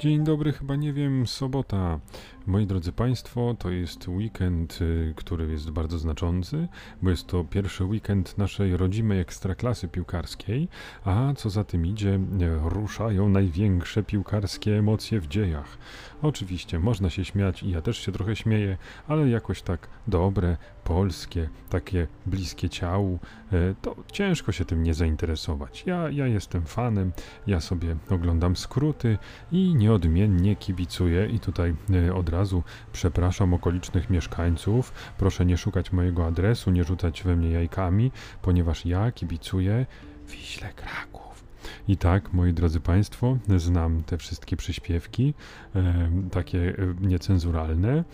Dzień dobry, chyba nie wiem, sobota. Moi drodzy Państwo, to jest weekend, y, który jest bardzo znaczący, bo jest to pierwszy weekend naszej rodzimej ekstraklasy piłkarskiej, a co za tym idzie, ruszają największe piłkarskie emocje w dziejach. Oczywiście można się śmiać i ja też się trochę śmieję, ale jakoś tak dobre, polskie, takie bliskie ciału, y, to ciężko się tym nie zainteresować. Ja, ja jestem fanem, ja sobie oglądam skróty i nieodmiennie kibicuję i tutaj od razu przepraszam okolicznych mieszkańców, proszę nie szukać mojego adresu, nie rzucać we mnie jajkami, ponieważ ja kibicuję Wiśle Kraków. I tak, moi drodzy Państwo, znam te wszystkie przyśpiewki, e, takie niecenzuralne, e,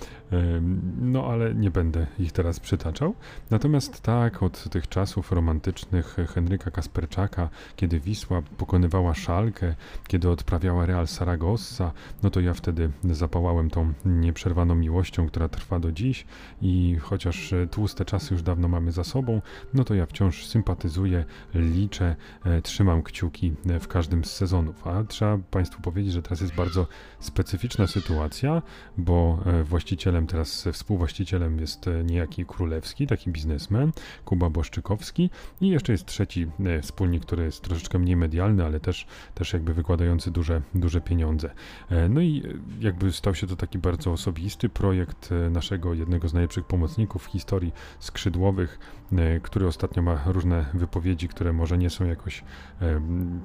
no ale nie będę ich teraz przytaczał. Natomiast tak, od tych czasów romantycznych Henryka Kasperczaka, kiedy Wisła pokonywała Szalkę, kiedy odprawiała Real Saragossa, no to ja wtedy zapałałem tą nieprzerwaną miłością, która trwa do dziś i chociaż tłuste czasy już dawno mamy za sobą, no to ja wciąż sympatyzuję, liczę, e, trzymam kciuki w każdym z sezonów. A trzeba Państwu powiedzieć, że teraz jest bardzo specyficzna sytuacja, bo e, właścicielem teraz, współwłaścicielem jest e, niejaki Królewski, taki biznesmen, Kuba Boszczykowski i jeszcze jest trzeci e, wspólnik, który jest troszeczkę mniej medialny, ale też, też jakby wykładający duże, duże pieniądze. No i jakby stał się to taki bardzo osobisty projekt naszego jednego z najlepszych pomocników w historii skrzydłowych, który ostatnio ma różne wypowiedzi, które może nie są jakoś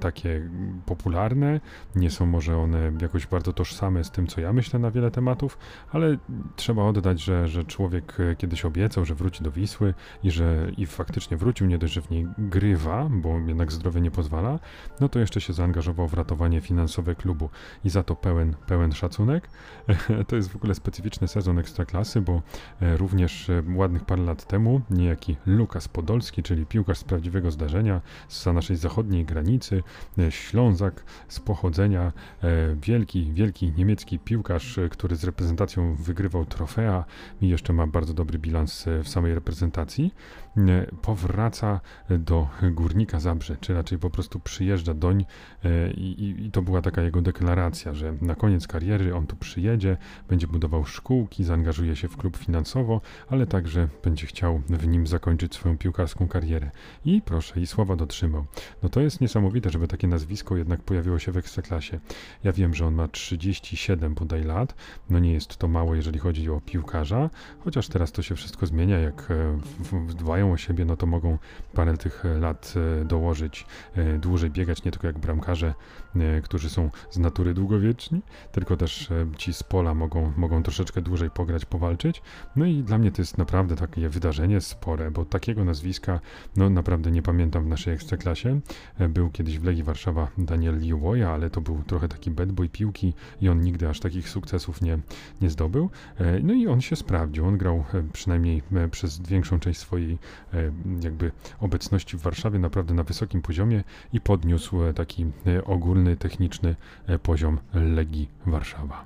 takie popularne, nie są może one jakoś bardzo tożsame z tym, co ja myślę na wiele tematów, ale trzeba oddać, że, że człowiek e, kiedyś obiecał, że wróci do Wisły i że i faktycznie wrócił, nie dość, że w niej grywa, bo jednak zdrowie nie pozwala, no to jeszcze się zaangażował w ratowanie finansowe klubu i za to pełen, pełen szacunek. To jest w ogóle specyficzny sezon Ekstraklasy, bo e, również e, ładnych parę lat temu niejaki Lukas Podolski, czyli piłkarz z prawdziwego zdarzenia z naszej zachodniej granicy, E, Ślązak z pochodzenia, e, wielki, wielki niemiecki piłkarz, e, który z reprezentacją wygrywał trofea i jeszcze ma bardzo dobry bilans w samej reprezentacji, powraca do Górnika Zabrze, czy raczej po prostu przyjeżdża doń i, i to była taka jego deklaracja, że na koniec kariery on tu przyjedzie, będzie budował szkółki, zaangażuje się w klub finansowo, ale także będzie chciał w nim zakończyć swoją piłkarską karierę. I proszę, i słowa dotrzymał. No to jest niesamowite, żeby takie nazwisko jednak pojawiło się w Ekstraklasie. Ja wiem, że on ma 37 bodaj lat, no nie jest to mało, jeżeli chodzi o piłkarza, chociaż teraz to się wszystko zmienia, jak e, dbają o siebie, no to mogą parę tych lat e, dołożyć, e, dłużej biegać, nie tylko jak bramkarze, którzy są z natury długowieczni, tylko też ci z pola mogą, mogą troszeczkę dłużej pograć, powalczyć. No i dla mnie to jest naprawdę takie wydarzenie spore, bo takiego nazwiska, no naprawdę nie pamiętam w naszej ekstraklasie. Był kiedyś w Legii Warszawa Daniel Liuwoja, ale to był trochę taki bad boy piłki i on nigdy aż takich sukcesów nie, nie zdobył. E, no i on się sprawdził. On grał e, przynajmniej e, przez większą część swojej jakby obecności w Warszawie naprawdę na wysokim poziomie i podniósł taki ogólny, techniczny poziom Legii Warszawa.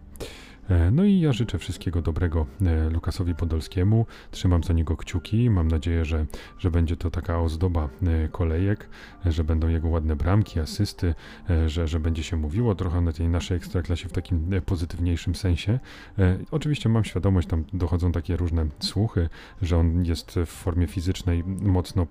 E, no i ja życzę wszystkiego dobrego e, Lukasowi Podolskiemu. Trzymam za niego kciuki. Mam nadzieję, że, że będzie to taka ozdoba e, kolejek, że będą jego ładne bramki, asysty, że, że będzie się mówiło trochę na tej naszej ekstraklasie w takim pozytywniejszym sensie. Oczywiście mam świadomość, tam dochodzą takie różne słuchy, że on jest w formie fizycznej mocno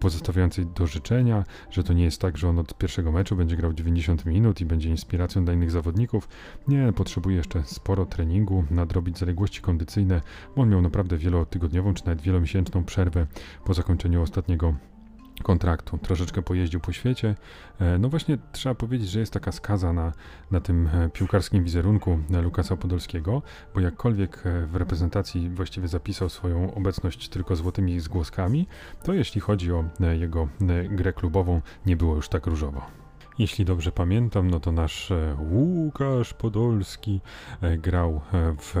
pozostawiającej do życzenia, że to nie jest tak, że on od pierwszego meczu będzie grał 90 minut i będzie inspiracją dla innych zawodników. Nie, potrzebuje potrzebuje jeszcze sporo treningu, nadrobić zaległości kondycyjne, bo on miał naprawdę wielotygodniową czy nawet wielomiesięczną przerwę po zakończeniu ostatniego kontraktu. Troszeczkę pojeździł po świecie. E, no właśnie trzeba powiedzieć, że jest taka skaza na, na tym e, piłkarskim wizerunku Lukasa Podolskiego, bo jakkolwiek e, w reprezentacji właściwie zapisał swoją obecność tylko złotymi zgłoskami, to jeśli chodzi o jego grę klubową, nie było już tak różowo. Jeśli dobrze pamiętam, no to nasz e, Łukasz Podolski e, grał e, w,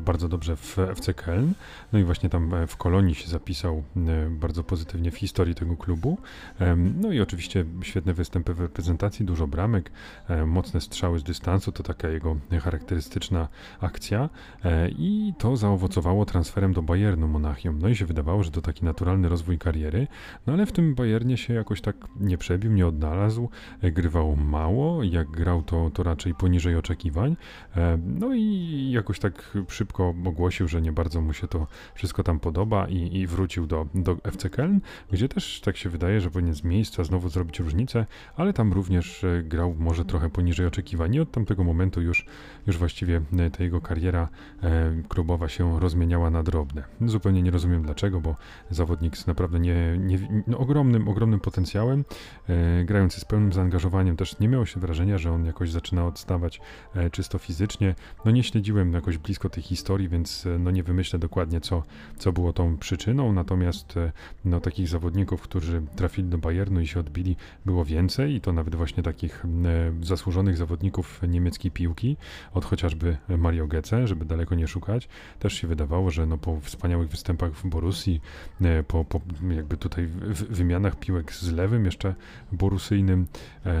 bardzo dobrze w FC Köln. No i właśnie tam w Kolonii się zapisał bardzo pozytywnie w historii tego klubu. No i oczywiście świetne występy w reprezentacji, dużo bramek, mocne strzały z dystansu, to taka jego charakterystyczna akcja. I to zaowocowało transferem do Bayernu Monachium. No i się wydawało, że to taki naturalny rozwój kariery, no ale w tym Bayernie się jakoś tak nie przebił, nie odnalazł grywał mało, jak grał to, to raczej poniżej oczekiwań. E, no i jakoś tak szybko ogłosił, że nie bardzo mu się to wszystko tam podoba i, i wrócił do, do FC Köln, gdzie też tak się wydaje, że powinien z miejsca znowu zrobić różnicę, ale tam również e, grał może trochę poniżej oczekiwań i od tamtego momentu już, już właściwie e, ta jego kariera klubowa się rozmieniała na drobne. Zupełnie nie rozumiem dlaczego, bo zawodnik z naprawdę nie, nie, no, ogromnym, ogromnym potencjałem, grający z pełnym zaangażowaniem, też nie miało się wrażenia, że on jakoś zaczyna odstawać czysto fizycznie. No nie śledziłem jakoś blisko tej historii, więc no nie wymyślę dokładnie, co, co było tą przyczyną, natomiast e, no, takich zawodników, którzy trafili do Bayernu i się odbili, było więcej i to nawet właśnie takich e, zasłużonych zawodników niemieckiej piłki, od chociażby Mario Götze, żeby daleko nie szukać. Też się wydawało, że no, po wspaniałych występach w Borussii, e, po, po jakby tutaj wymianach piłek z lewym jeszcze borusyjnym,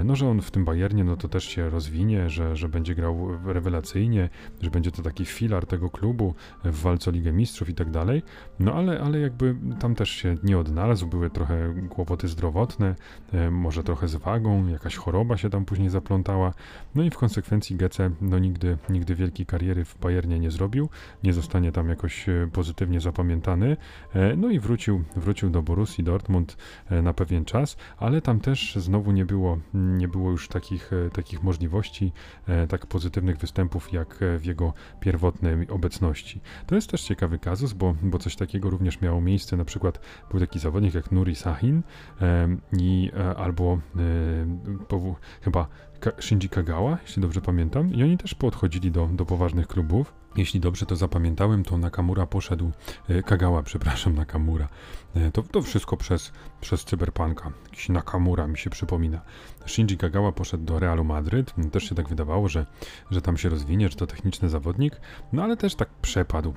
no że on w tym Bayernie no to też się rozwinie, że, że będzie grał rewelacyjnie, że będzie to taki filar tego klubu w walce o Ligę Mistrzów i tak dalej. No ale, ale jakby tam też się nie odnalazł, były trochę kłopoty zdrowotne, e, może trochę z wagą, jakaś choroba się tam później zaplątała. No i w konsekwencji Gece no nigdy, nigdy wielkiej kariery w Bayernie nie zrobił, nie zostanie tam jakoś e, pozytywnie zapamiętany. E, no i wrócił, wrócił do Borussii Dortmund na pewien czas, ale tam też znowu nie było, nie było już takich, takich możliwości, tak pozytywnych występów jak w jego pierwotnej obecności. To jest też ciekawy kazus, bo, bo coś takiego również miało miejsce. Na przykład był taki zawodnik jak Nuri Sahin e, i, e, albo e, chyba Shinji Kagawa, jeśli dobrze pamiętam, i oni też podchodzili do, do poważnych klubów. Jeśli dobrze to zapamiętałem, to Nakamura poszedł, e, Kagawa, przepraszam, Nakamura. E, to, to wszystko przez, przez Cyberpunka. Jakiś Nakamura mi się przypomina. Shinji Kagawa poszedł do Realu Madryt. Też się tak wydawało, że, że tam się rozwinie, że to techniczny zawodnik, no ale też tak przepadł.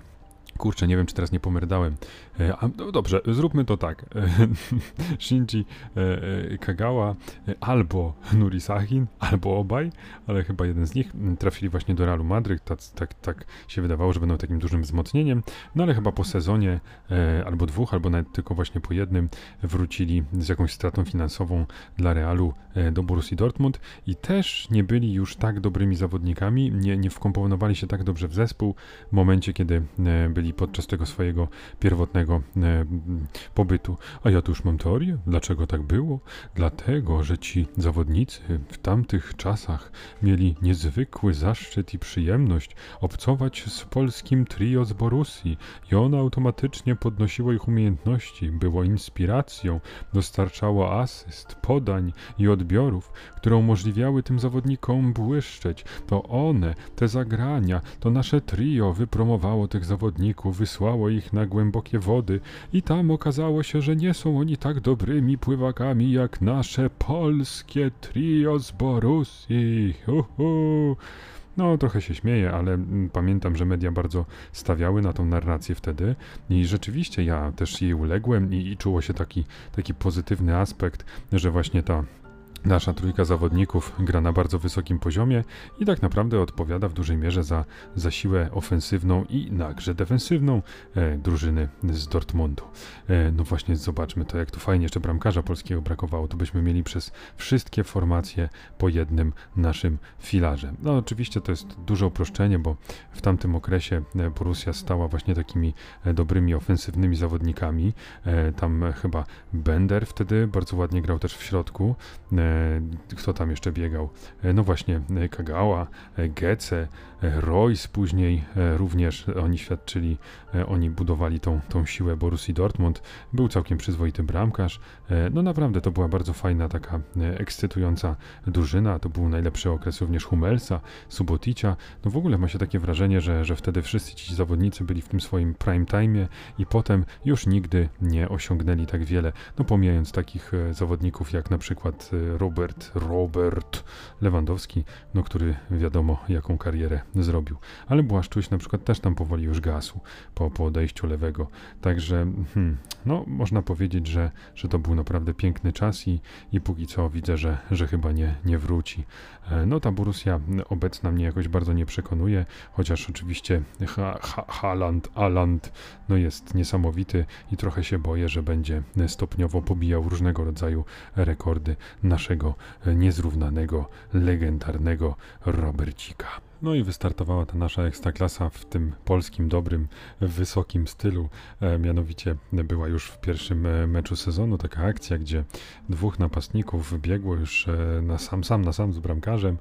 Kurczę, nie wiem, czy teraz nie pomerdałem. E, a, no dobrze, zróbmy to tak. E, Shinji e, Kagawa albo Nuri Sahin, albo obaj, ale chyba jeden z nich trafili właśnie do Realu Madryt. Tak, tak, tak się wydawało, że będą takim dużym wzmocnieniem. No ale chyba po sezonie albo dwóch, albo nawet tylko właśnie po jednym wrócili z jakąś stratą finansową dla Realu do Borussii Dortmund i też nie byli już tak dobrymi zawodnikami, nie, nie wkomponowali się tak dobrze w zespół w momencie, kiedy byli podczas tego swojego pierwotnego e, pobytu. A ja tu już mam teorię, dlaczego tak było? Dlatego, że ci zawodnicy w tamtych czasach mieli niezwykły zaszczyt i przyjemność obcować z polskim trio z Borussii i ono automatycznie podnosiło ich umiejętności, było inspiracją, dostarczało asyst, podań i odbiorów, które umożliwiały tym zawodnikom błyszczeć. To one, te zagrania, to nasze trio wypromowało tych zawodników wysłało ich na głębokie wody i tam okazało się, że nie są oni tak dobrymi pływakami jak nasze polskie trio z Borussii. Uhu. No, trochę się śmieję, ale mm, pamiętam, że media bardzo stawiały na tą narrację wtedy i rzeczywiście ja też jej uległem i, i czuło się taki, taki pozytywny aspekt, że właśnie ta Nasza trójka zawodników gra na bardzo wysokim poziomie i tak naprawdę odpowiada w dużej mierze za, za siłę ofensywną i także defensywną e, drużyny z Dortmundu. E, no właśnie, zobaczmy to, jak tu fajnie jeszcze bramkarza polskiego brakowało, to byśmy mieli przez wszystkie formacje po jednym naszym filarze. No oczywiście to jest duże uproszczenie, bo w tamtym okresie e, Borussia stała właśnie takimi e, dobrymi ofensywnymi zawodnikami. E, tam chyba Bender wtedy bardzo ładnie grał też w środku. E, kto tam jeszcze biegał? E, no właśnie e, Kagawa, Gece, Royce później również oni świadczyli, oni budowali tą, tą siłę Borussii Dortmund. Był całkiem przyzwoity bramkarz. No naprawdę to była bardzo fajna, taka ekscytująca drużyna. To był najlepszy okres również Hummelsa, Suboticia. No w ogóle ma się takie wrażenie, że, że wtedy wszyscy ci zawodnicy byli w tym swoim prime time i potem już nigdy nie osiągnęli tak wiele. No pomijając takich zawodników jak na przykład Robert, Robert Lewandowski, no który wiadomo jaką karierę zrobił. Ale Błaszczuś na przykład też tam powoli już gasł po, po odejściu lewego. Także hmm, no można powiedzieć, że, że to był naprawdę piękny czas i, i póki co widzę, że, że chyba nie, nie wróci. E, no ta Borussia obecna mnie jakoś bardzo nie przekonuje, chociaż oczywiście ha, ha, Haaland, Aland no jest niesamowity i trochę się boję, że będzie stopniowo pobijał różnego rodzaju rekordy naszej naszego niezrównanego, legendarnego Robercika. No i wystartowała ta nasza ekstraklasa w tym polskim, dobrym, wysokim stylu. E, mianowicie była już w pierwszym e, meczu sezonu taka akcja, gdzie dwóch napastników biegło już e, na sam, sam na sam z bramkarzem.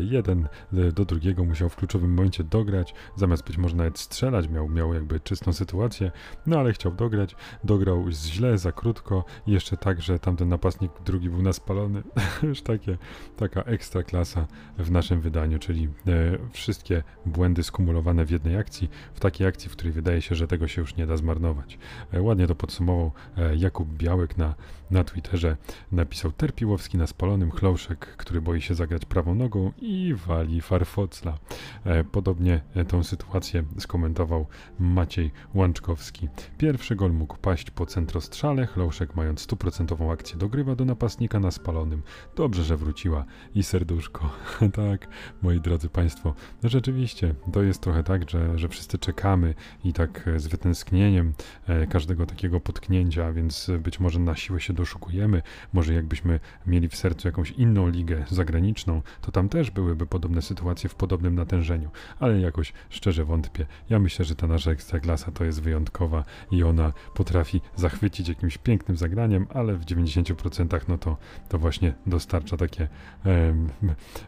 Jeden do drugiego musiał w kluczowym momencie dograć, zamiast być może nawet strzelać, miał, miał jakby czystą sytuację, no ale chciał dograć. Dograł źle, za krótko jeszcze tak, że tamten napastnik drugi był naspalony. już takie, taka ekstra klasa w naszym wydaniu, czyli wszystkie błędy skumulowane w jednej akcji, w takiej akcji, w której wydaje się, że tego się już nie da zmarnować. E, ładnie to podsumował e, Jakub Białek na, na Twitterze. Napisał Terpiłowski na spalonym chlouszek, który boi się zagrać prawą nogą i wali farfocla. E, podobnie tą sytuację skomentował Maciej Łączkowski. Pierwszy gol mógł paść po centrostrzale, chlouszek mając stuprocentową akcję dogrywa do napastnika na spalonym. Dobrze, że wróciła i serduszko. tak, moi drodzy Państwo, rzeczywiście, to jest trochę tak, że, że wszyscy czekamy i tak e, z wytęsknieniem e, każdego takiego potknięcia, więc być może na siłę się doszukujemy. Może jakbyśmy mieli w sercu jakąś inną ligę zagraniczną, to tam też byłyby podobne sytuacje w podobnym natężeniu, ale jakoś szczerze wątpię. Ja myślę, że ta nasza ekstraklasa to jest wyjątkowa i ona potrafi zachwycić jakimś pięknym zagraniem, ale w 90% no to, to właśnie dostarcza takie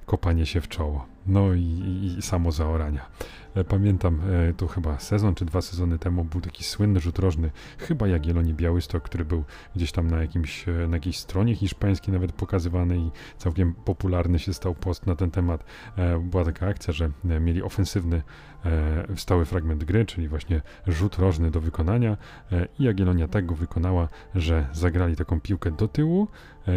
kopanie się w czoło. No i, i samo zaorania. E, pamiętam, e, to chyba sezon czy dwa sezony temu był taki słynny rzut rożny, chyba Jagiellonii Białystok, który był gdzieś tam na, jakimś, e, na jakiejś stronie hiszpańskiej nawet pokazywany i całkiem popularny się stał post na ten temat. Była taka akcja, że mieli ofensywny stały fragment gry, czyli właśnie rzut rożny do wykonania i Jagiellonia tak go wykonała, że zagrali taką piłkę do tyłu,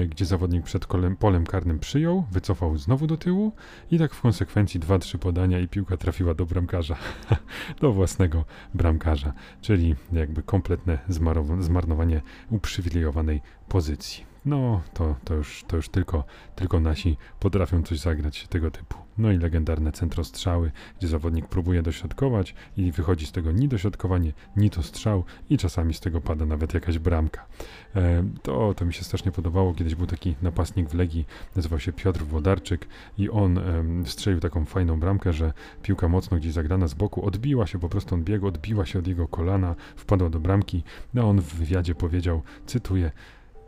gdzie zawodnik przed kolem, polem karnym przyjął, wycofał znowu do tyłu i tak w konsekwencji 2-3 podania i piłka trafiła do bramkarza, do własnego bramkarza, czyli jakby kompletne zmarnowanie uprzywilejowanej pozycji. No, to, to, już, to już tylko, tylko nasi potrafią coś zagrać tego typu. No i legendarne centrostrzały, gdzie zawodnik próbuje dośrodkować i wychodzi z tego ni dośrodkowanie, ni to strzał i czasami z tego pada nawet jakaś bramka. E, to, to mi się strasznie podobało. Kiedyś był taki napastnik w Legii, nazywał się Piotr Włodarczyk i on strzelił taką fajną bramkę, że piłka mocno gdzieś zagrana z boku odbiła się, po prostu on biegł, odbiła się od jego kolana, wpadła do bramki. No on w wywiadzie powiedział, cytuję,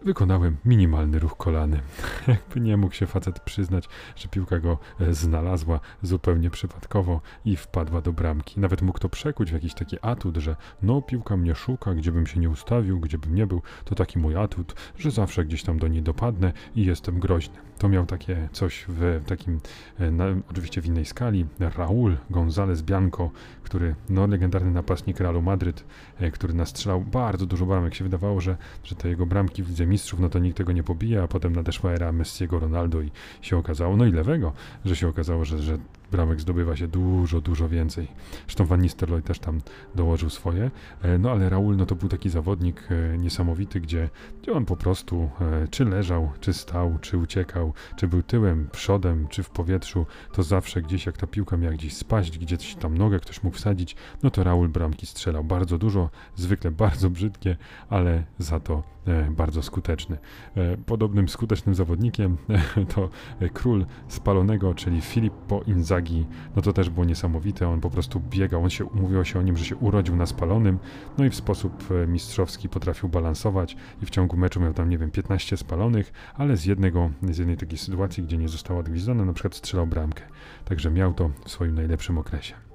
wykonałem minimalny ruch kolanem. Jakby nie mógł się facet przyznać, że piłka go e, znalazła zupełnie przypadkowo i wpadła do bramki. Nawet mógł to przekuć w jakiś taki atut, że no piłka mnie szuka, gdzie bym się nie ustawił, gdzie bym nie był, to taki mój atut, że zawsze gdzieś tam do niej dopadnę i jestem groźny. To miał takie coś w takim, e, na, oczywiście w innej skali, Raúl González Bianco, który, no legendarny napastnik Realu Madryt, e, który nastrzelał bardzo dużo bramek. Się wydawało, że, że te jego bramki w Lidze Mistrzów, no to nikt tego nie pobije, a potem nadeszła era Messiego, Ronaldo i się okazało, no i lewego, że się okazało, że, że bramek zdobywa się dużo, dużo więcej. Zresztą Van Nistelrooy też tam dołożył swoje. E, no ale Raul no to był taki zawodnik e, niesamowity, gdzie, gdzie on po prostu e, czy leżał, czy stał, czy uciekał, czy był tyłem, przodem, czy w powietrzu, to zawsze gdzieś jak ta piłka miała gdzieś spaść, gdzieś tam nogę ktoś mógł wsadzić, no to Raul bramki strzelał bardzo dużo, zwykle bardzo brzydkie, ale za to bardzo skuteczny. Podobnym skutecznym zawodnikiem to król spalonego, czyli Filippo Inzaghi no to też było niesamowite. On po prostu biegał, on się, mówiło się o nim, że się urodził na spalonym, no i w sposób e, mistrzowski potrafił balansować i w ciągu meczu miał tam, nie wiem, 15 spalonych, ale z jednego, z jednej takiej sytuacji, gdzie nie została odgwizdana, na przykład strzelał bramkę. Także miał to w swoim najlepszym okresie.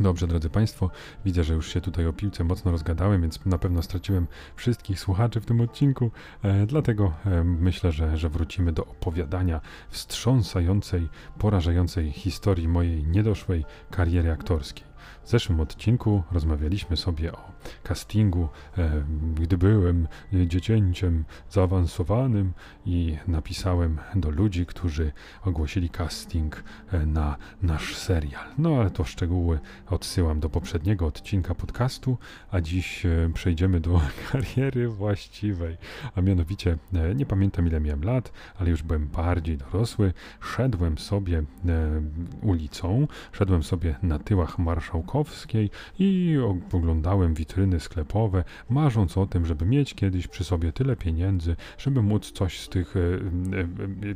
Dobrze, drodzy Państwo, widzę, że już się tutaj o piłce mocno rozgadałem, więc na pewno straciłem wszystkich słuchaczy w tym odcinku, e, dlatego e, myślę, że, że wrócimy do opowiadania wstrząsającej, porażającej historii mojej niedoszłej kariery aktorskiej. W zeszłym odcinku rozmawialiśmy sobie o castingu, e, gdy byłem dziecięciem zaawansowanym i napisałem do ludzi, którzy ogłosili casting e, na nasz serial. No ale to szczegóły odsyłam do poprzedniego odcinka podcastu, a dziś e, przejdziemy do kariery właściwej. A mianowicie, nie pamiętam ile miałem lat, ale już byłem bardziej dorosły. Szedłem sobie ulicą, szedłem sobie na tyłach Marszałkowskiej i oglądałem witryny sklepowe, marząc o tym, żeby mieć kiedyś przy sobie tyle pieniędzy, żeby móc coś z tych e, e,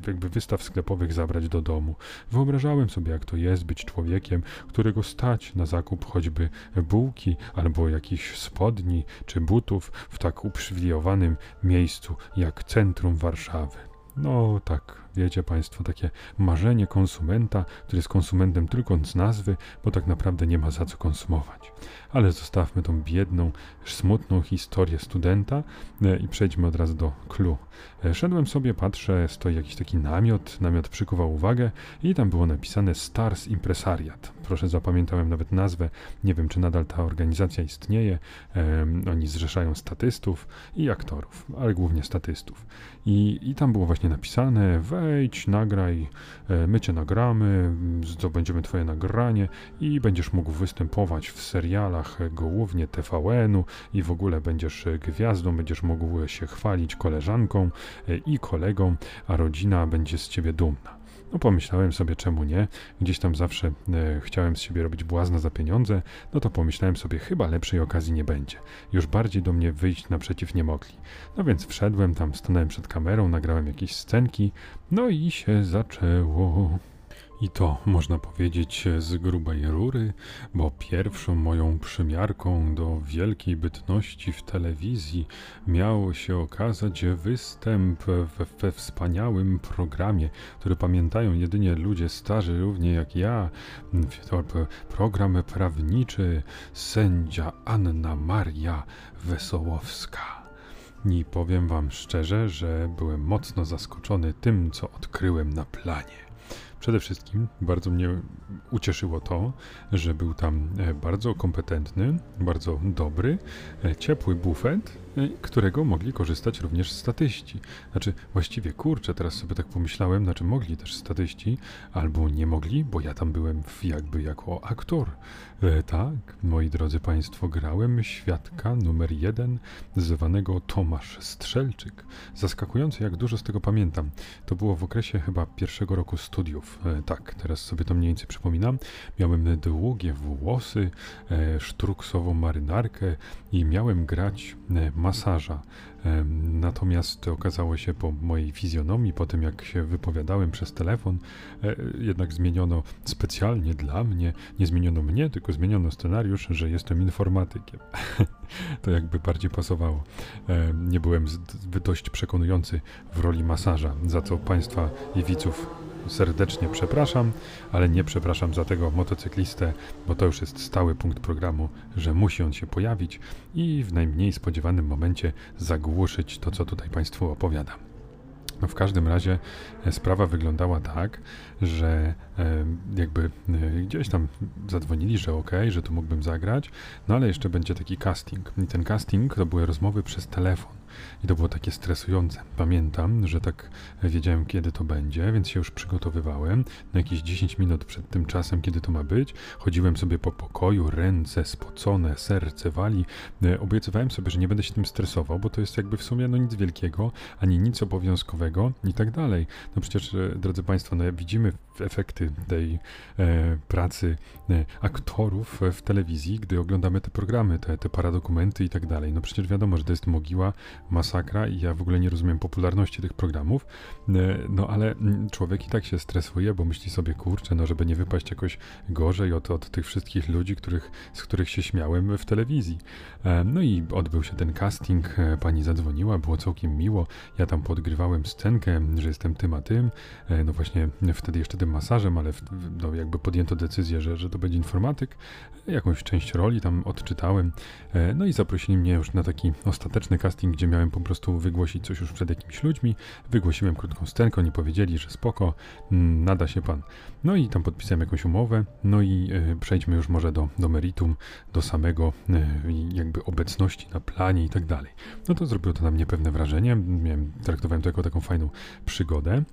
jakby wystaw sklepowych zabrać do domu. Wyobrażałem sobie, jak to jest być człowiekiem, którego stać na zakup choćby bułki albo jakichś spodni czy butów w tak uprzywilejowanym miejscu jak centrum Warszawy. No tak, wiecie Państwo, takie marzenie konsumenta, który jest konsumentem tylko z nazwy, bo tak naprawdę nie ma za co konsumować. Ale zostawmy tą biedną, smutną historię studenta e, i przejdźmy od razu do clue. Szedłem sobie, patrzę, stoi jakiś taki namiot, namiot przykuwał uwagę i tam było napisane Stars Impresariat. Proszę, zapamiętałem nawet nazwę, nie wiem czy nadal ta organizacja istnieje. oni zrzeszają statystów i aktorów, ale głównie statystów. I, i tam było właśnie napisane, wejdź, nagraj, e, my cię nagramy, zdobędziemy twoje nagranie i będziesz mógł występować w serialach głównie TVN-u i w ogóle będziesz gwiazdą, będziesz mógł się chwalić koleżanką e, i kolegą, a rodzina będzie z ciebie dumna. No pomyślałem sobie, czemu nie? Gdzieś tam zawsze e, chciałem z siebie robić błazna za pieniądze, no to pomyślałem sobie, chyba lepszej okazji nie będzie. Już bardziej do mnie wyjść naprzeciw nie mogli. No więc wszedłem tam, stanąłem przed kamerą, nagrałem jakieś scenki, no i się zaczęło. I to można powiedzieć z grubej rury, bo pierwszą moją przymiarką do wielkiej bytności w telewizji miał się okazać występ we, we wspaniałym programie, który pamiętają jedynie ludzie starzy, równie jak ja. To program prawniczy sędzia Anna Maria Wesołowska. I powiem wam szczerze, że byłem mocno zaskoczony tym, co odkryłem na planie. Przede wszystkim bardzo mnie ucieszyło to, że był tam e, bardzo kompetentny, bardzo dobry, e, ciepły bufet, którego mogli korzystać również statyści. Znaczy, właściwie kurczę, teraz sobie tak pomyślałem, znaczy mogli też statyści, albo nie mogli, bo ja tam byłem jakby jako aktor. E, tak, moi drodzy Państwo, grałem świadka numer jeden, zwanego Tomasz Strzelczyk. Zaskakujące, jak dużo z tego pamiętam. To było w okresie chyba pierwszego roku studiów. E, tak, teraz sobie to mniej więcej przypominam. Miałem długie włosy, e, marynarkę i miałem grać e, masaża. Natomiast okazało się po mojej fizjonomii, po tym jak się wypowiadałem przez telefon, e, jednak zmieniono specjalnie dla mnie, nie zmieniono mnie, tylko zmieniono scenariusz, że jestem informatykiem. to jakby bardziej pasowało. Nie byłem dość przekonujący w roli masaża, za co Państwa i widzów serdecznie przepraszam, ale nie przepraszam za tego motocyklistę, bo to już jest stały punkt programu, że musi on się pojawić i w najmniej spodziewanym momencie zagłuszyć to, co tutaj Państwu opowiadam. No w każdym razie e, sprawa wyglądała tak, że e, jakby e, gdzieś tam zadzwonili, że ok, że tu mógłbym zagrać, no ale jeszcze będzie taki casting. I ten casting to były rozmowy przez telefon. I to było takie stresujące. Pamiętam, że tak wiedziałem, kiedy to będzie, więc się już przygotowywałem. Na jakieś 10 minut przed tym czasem, kiedy to ma być, chodziłem sobie po pokoju, ręce spocone, serce wali. E, obiecywałem sobie, że nie będę się tym stresował, bo to jest jakby w sumie no nic wielkiego, ani nic obowiązkowego i tak dalej. No przecież, e, drodzy Państwo, no widzimy efekty tej e, pracy e, aktorów w telewizji, gdy oglądamy te programy, te, te paradokumenty i tak dalej. No przecież wiadomo, że to jest mogiła masakra i ja w ogóle nie rozumiem popularności tych programów, e, no ale mm, człowiek i tak się stresuje, bo myśli sobie, kurczę, no żeby nie wypaść jakoś gorzej od, od tych wszystkich ludzi, których, z których się śmiałem w telewizji. E, no i odbył się ten casting, e, pani zadzwoniła, było całkiem miło, ja tam podgrywałem scenkę, że jestem tym a tym, no właśnie wtedy jeszcze tym masażem, ale w, no jakby podjęto decyzję, że, że to będzie informatyk, jakąś część roli tam odczytałem, no i zaprosili mnie już na taki ostateczny casting, gdzie miałem miałem po prostu wygłosić coś już przed jakimiś ludźmi. Wygłosiłem krótką scenkę, oni powiedzieli, że spoko, mm, nada się pan. No i tam podpisałem jakąś umowę, no i y, przejdźmy już może do, do meritum, do samego y, jakby obecności na planie i tak dalej. No to zrobiło to na mnie pewne wrażenie, miałem, traktowałem to jako taką fajną przygodę.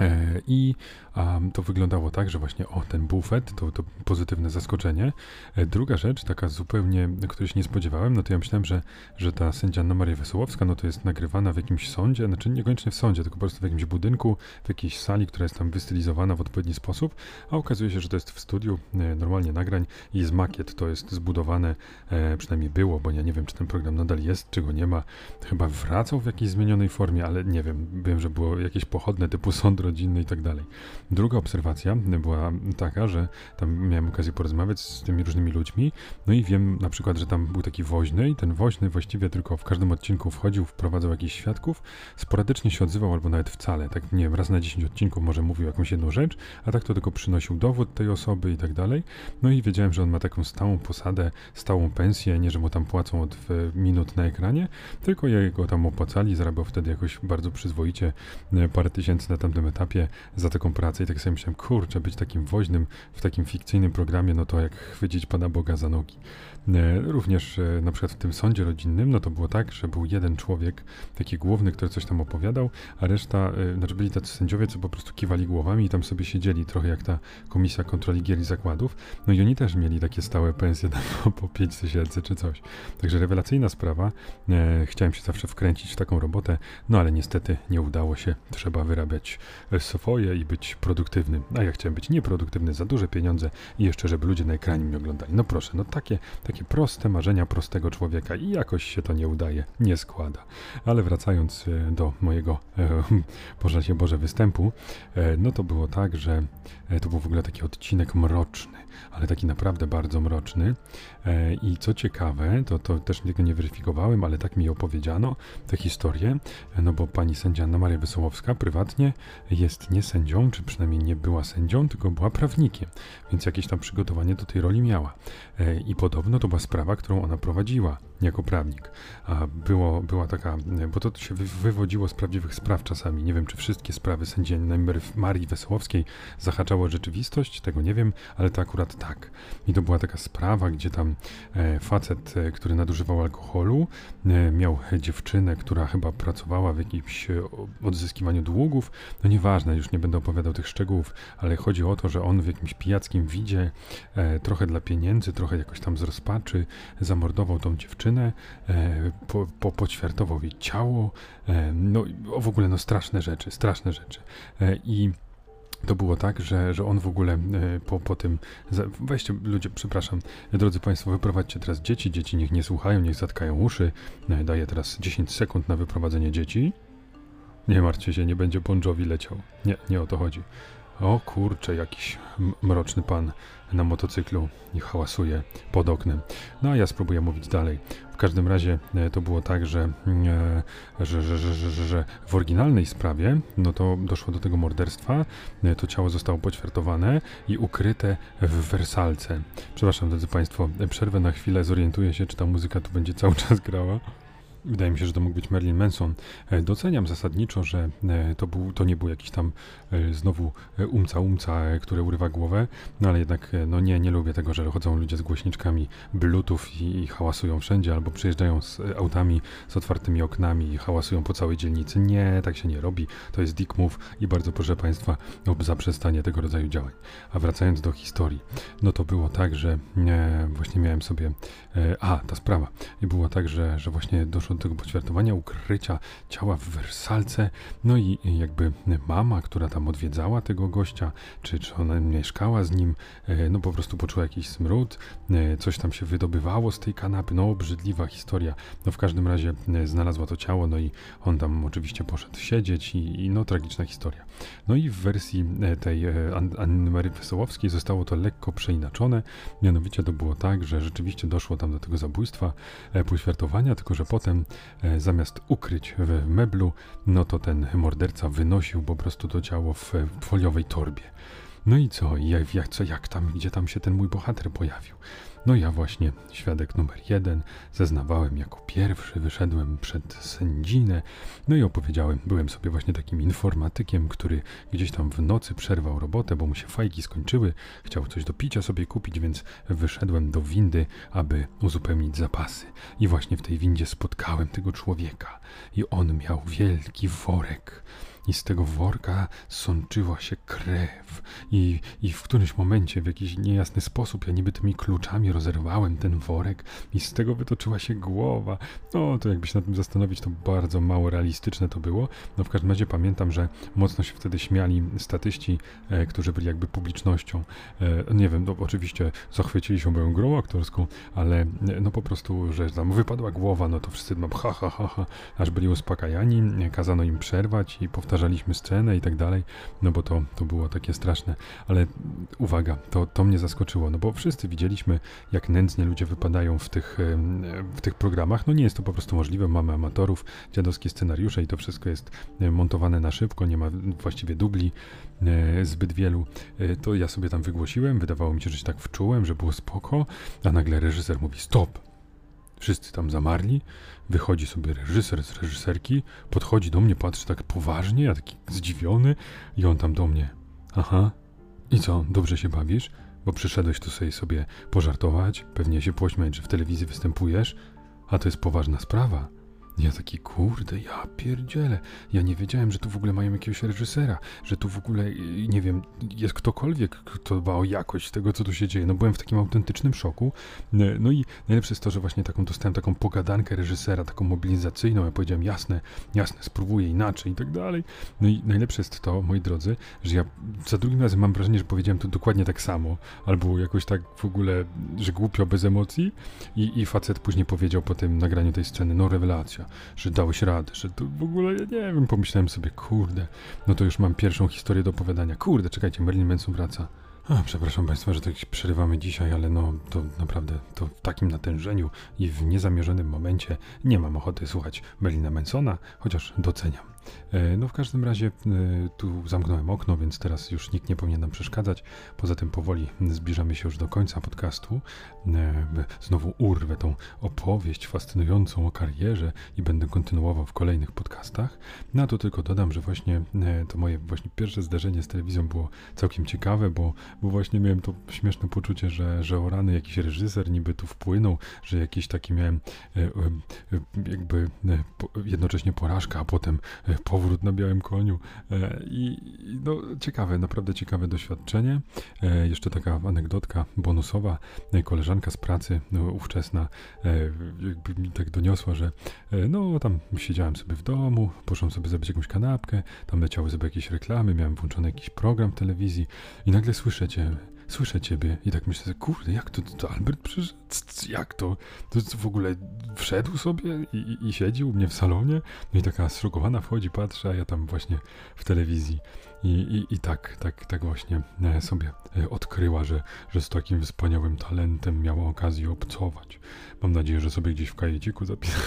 E, I um, to wyglądało tak, że właśnie o ten bufet to, to pozytywne zaskoczenie. E, druga rzecz, taka zupełnie, której się nie spodziewałem, no to ja myślałem, że, że ta sędzia Anna Maria Wesołowska, no to jest nagrywana w jakimś sądzie, znaczy niekoniecznie w sądzie, tylko po prostu w jakimś budynku, w jakiejś sali, która jest tam wystylizowana w odpowiedni sposób, a okazuje się, że to jest w studiu e, normalnie nagrań i z makiet to jest zbudowane, e, przynajmniej było, bo ja nie wiem, czy ten program nadal jest, czy go nie ma. Chyba wracał w jakiejś zmienionej formie, ale nie wiem, wiem, że było jakieś pochodne typu sąd rodzinny i tak dalej. Druga obserwacja była taka, że tam miałem okazję porozmawiać z tymi różnymi ludźmi, no i wiem na przykład, że tam był taki woźny i ten woźny właściwie tylko w każdym odcinku wchodził, wprowadzał jakichś świadków, sporadycznie się odzywał albo nawet wcale, tak nie wiem, raz na 10 odcinków może mówił jakąś jedną rzecz, a tak to tylko przynosił dowód tej osoby i tak dalej. No i wiedziałem, że on ma taką stałą posadę, stałą pensję, nie że mu tam płacą od minut na ekranie, tylko jego tam opłacali, zarabiał wtedy jakoś bardzo przyzwoicie e, parę tysięcy na tamtym etapie za taką pracę i tak sobie myślałem, kurczę, być takim woźnym w takim fikcyjnym programie, no to jak chwycić Pana Boga za nogi. E, również e, na przykład w tym sądzie rodzinnym, no to było tak, że był jeden człowiek, taki główny, który coś tam opowiadał, a reszta, e, znaczy byli tacy sędziowie, co po prostu kiwali głowami i tam sobie siedzieli, trochę jak ta komisja kontroli gier i zakładów. No i oni też mieli takie stałe pensje tam po 5 tysięcy czy coś. Także rewelacyjna sprawa. Chciałem się zawsze wkręcić w taką robotę, no ale niestety nie udało się. Trzeba wyrabiać swoje i być produktywnym. A ja chciałem być nieproduktywny, za duże pieniądze i jeszcze, żeby ludzie na ekranie mnie oglądali. No proszę, no takie, takie proste marzenia prostego człowieka i jakoś się to nie udaje, nie składa. Ale wracając e, do mojego, e, się Boże, występu, e, no to było tak, że e, to był w ogóle taki odcinek mroczny, ale taki naprawdę bardzo mroczny. E, I co ciekawe, to, to też tego nie weryfikowałem, ale tak mi opowiedziano tę historię, e, no bo pani sędzia Anna Maria Wesołowska prywatnie jest nie sędzią, czy przynajmniej nie była sędzią, tylko była prawnikiem, więc jakieś tam przygotowanie do tej roli miała. I podobno to była sprawa, którą ona prowadziła jako prawnik. A było, była taka, bo to się wywodziło z prawdziwych spraw czasami. Nie wiem, czy wszystkie sprawy sędzi Marii Wesołowskiej zahaczało rzeczywistość, tego nie wiem, ale to akurat tak. I to była taka sprawa, gdzie tam e, facet, e, który nadużywał alkoholu, e, miał dziewczynę, która chyba pracowała w jakimś odzyskiwaniu długów. No nieważne, już nie będę opowiadał tych szczegółów, ale chodzi o to, że on w jakimś pijackim widzie, trochę dla pieniędzy, trochę jakoś tam z rozpaczy, zamordował tą dziewczynę dziewczynę, e, po, po, poćwiartował jej ciało, e, no w ogóle no straszne rzeczy, straszne rzeczy. E, I to było tak, że, że on w ogóle po, po tym. Weźcie, ludzie, przepraszam, drodzy Państwo, wyprowadźcie teraz dzieci. Dzieci niech nie słuchają, niech zatkają uszy. Daję teraz 10 sekund na wyprowadzenie dzieci. Nie martwcie się, nie będzie Bon Jovi leciał. Nie, nie o to chodzi. O kurczę, jakiś mroczny pan na motocyklu i hałasuje pod oknem. No a ja spróbuję mówić dalej. W każdym razie e, to było tak, że, e, że, że, że, że, w oryginalnej sprawie no to doszło do tego morderstwa. E, to ciało zostało poćwiartowane i ukryte w wersalce. Przepraszam, drodzy Państwo, przerwę na chwilę, zorientuję się, czy ta muzyka tu będzie cały czas grała. Wydaje mi się, że to mógł być Marilyn Manson. E, doceniam zasadniczo, że e, to, był, to nie był jakiś tam e, znowu umca umca, który urywa głowę, no ale jednak no nie, nie lubię tego, że chodzą ludzie z głośniczkami bluetooth i, i hałasują wszędzie, albo przyjeżdżają z autami z otwartymi oknami i hałasują po całej dzielnicy. Nie, tak się nie robi. To jest dick move i bardzo proszę Państwa o zaprzestanie tego rodzaju działań. A wracając do historii, no to było tak, że właśnie miałem sobie... a, ta sprawa. I było tak, że, że właśnie doszło tego poćwiartowania, ukrycia ciała w Wersalce. No i jakby mama, która tam odwiedzała tego gościa, czy, czy ona mieszkała z nim, e, no po prostu poczuła jakiś smród, e, coś tam się wydobywało z tej kanapy, no obrzydliwa historia. No w każdym razie e, znalazła to ciało, no i on tam oczywiście poszedł siedzieć i, i no tragiczna historia. No i w wersji tej Anny Marii Wesołowskiej zostało to lekko przeinaczone, mianowicie to było tak, że rzeczywiście doszło tam do tego zabójstwa, poświartowania, tylko że potem E, zamiast ukryć w meblu, no to ten morderca wynosił po prostu to ciało w foliowej torbie. No i co? Jak, jak, co, jak tam, gdzie tam się ten mój bohater pojawił? No ja właśnie, świadek numer jeden, zeznawałem jako pierwszy, wyszedłem przed sędzinę, no i opowiedziałem, byłem sobie właśnie takim informatykiem, który gdzieś tam w nocy przerwał robotę, bo mu się fajki skończyły, chciał coś do picia sobie kupić, więc wyszedłem do windy, aby uzupełnić zapasy. I właśnie w tej windzie spotkałem tego człowieka i on miał wielki worek i z tego worka sączyła się krew i, i w którymś momencie w jakiś niejasny sposób ja niby tymi kluczami rozerwałem ten worek i z tego wytoczyła się głowa. No to jakby się nad tym zastanowić, to bardzo mało realistyczne to było. No w każdym razie pamiętam, że mocno się wtedy śmiali statyści, e, którzy byli jakby publicznością. E, nie wiem, no oczywiście zachwycili się moją grą aktorską, ale e, no po prostu, że tam wypadła głowa, no to wszyscy mam ha, ha, ha, ha, aż byli uspokajani, kazano im przerwać i powtarzaliśmy scenę i tak dalej, no bo to, to było takie straszne. Ale uwaga, to, to mnie zaskoczyło, no bo wszyscy widzieliśmy, jak nędznie ludzie wypadają w tych, w tych programach. No nie jest to po prostu możliwe, mamy amatorów, dziadowskie scenariusze i to wszystko jest montowane na szybko, nie ma właściwie dubli e, zbyt wielu. E, to ja sobie tam wygłosiłem, wydawało mi się, że się tak wczułem, że było spoko, a nagle reżyser mówi stop. Wszyscy tam zamarli, wychodzi sobie reżyser z reżyserki, podchodzi do mnie, patrzy tak poważnie, ja taki zdziwiony i on tam do mnie. Aha, i co, dobrze się bawisz? Bo przyszedłeś tu sobie, sobie pożartować, pewnie się pośmiać, że w telewizji występujesz, a to jest poważna sprawa. Ja taki, kurde, ja pierdzielę. Ja nie wiedziałem, że tu w ogóle mają jakiegoś reżysera, że tu w ogóle, y, nie wiem, jest ktokolwiek, kto dba o jakość tego, co tu się dzieje. No byłem w takim autentycznym szoku. No i najlepsze jest to, że właśnie taką dostałem taką pogadankę reżysera, taką mobilizacyjną. Ja powiedziałem, jasne, jasne, spróbuję inaczej i tak dalej. No i najlepsze jest to, moi drodzy, że ja za drugim razem mam wrażenie, że powiedziałem to dokładnie tak samo, albo jakoś tak w ogóle, że głupio, bez emocji. I, i facet później powiedział po tym nagraniu tej sceny, no rewelacja że dałeś radę, że to w ogóle, ja nie wiem, pomyślałem sobie, kurde, no to już mam pierwszą historię do opowiadania. Kurde, czekajcie, Merlin Manson wraca. A, przepraszam Państwa, że tak przerywamy dzisiaj, ale no to naprawdę to w takim natężeniu i w niezamierzonym momencie nie mam ochoty słuchać Merlina Mansona, chociaż doceniam. E, no w każdym razie e, tu zamknąłem okno, więc teraz już nikt nie powinien nam przeszkadzać. Poza tym powoli zbliżamy się już do końca podcastu. E, znowu urwę tą opowieść fascynującą o karierze i będę kontynuował w kolejnych podcastach. Na to tylko dodam, że właśnie to moje właśnie pierwsze zdarzenie z telewizją było całkiem ciekawe, bo, bo właśnie miałem to śmieszne poczucie, że, że o rany jakiś reżyser niby tu wpłynął, że jakiś taki miałem jakby jednocześnie porażka, a potem powrót na białym koniu. E, I no, ciekawe, naprawdę ciekawe doświadczenie. E, jeszcze taka anegdotka bonusowa. E, koleżanka z pracy, no, ówczesna, jakby mi tak doniosła, że no tam siedziałem sobie w domu, poszłam sobie zrobić jakąś kanapkę, tam leciały sobie jakieś reklamy, miałem włączony jakiś program telewizji i nagle słyszycie słyszę ciebie i tak myślę, kurde, jak to, to Albert przyszedł? Jak to? To w ogóle wszedł sobie i, i, i siedzi u mnie w salonie? No i taka zszokowana wchodzi, patrzy, a ja tam właśnie w telewizji. I, i, i tak, tak, tak właśnie e, sobie e, odkryła, że, że z takim wspaniałym talentem miała okazję obcować. Mam nadzieję, że sobie gdzieś w kajeciku zapisała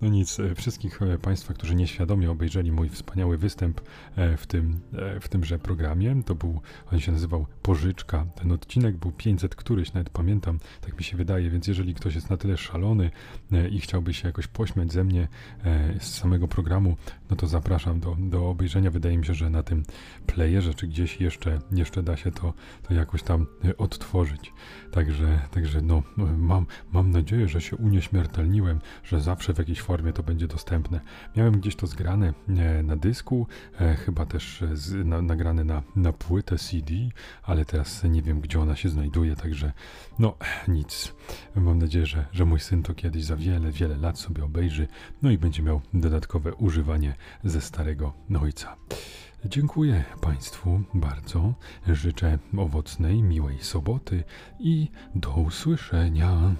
no nic, e, wszystkich e, Państwa, którzy nieświadomie obejrzeli mój wspaniały występ e, w, tym, w tymże programie, to był, on się nazywał Pożyczka. Ten odcinek był 500 któryś, nawet pamiętam, tak mi się wydaje, więc jeżeli ktoś jest na tyle szalony i chciałby się jakoś pośmiać ze mnie z samego programu, no to zapraszam do, do obejrzenia. Wydaje mi się, że na tym playerze, czy gdzieś jeszcze, jeszcze da się to, to jakoś tam odtworzyć. Także, także no, mam, mam nadzieję, że się unieśmiertelniłem, że zawsze w jakiejś formie to będzie dostępne. Miałem gdzieś to zgrane e, na dysku, e, chyba też z, na, nagrane na, na płytę CD, ale teraz nie wiem, gdzie ona się znajduje, także no nic. Mam nadzieję, że, że mój syn to kiedyś za wiele, wiele lat sobie obejrzy, no i będzie miał dodatkowe używanie ze starego ojca. Dziękuję Państwu bardzo. Życzę owocnej, miłej soboty i do usłyszenia.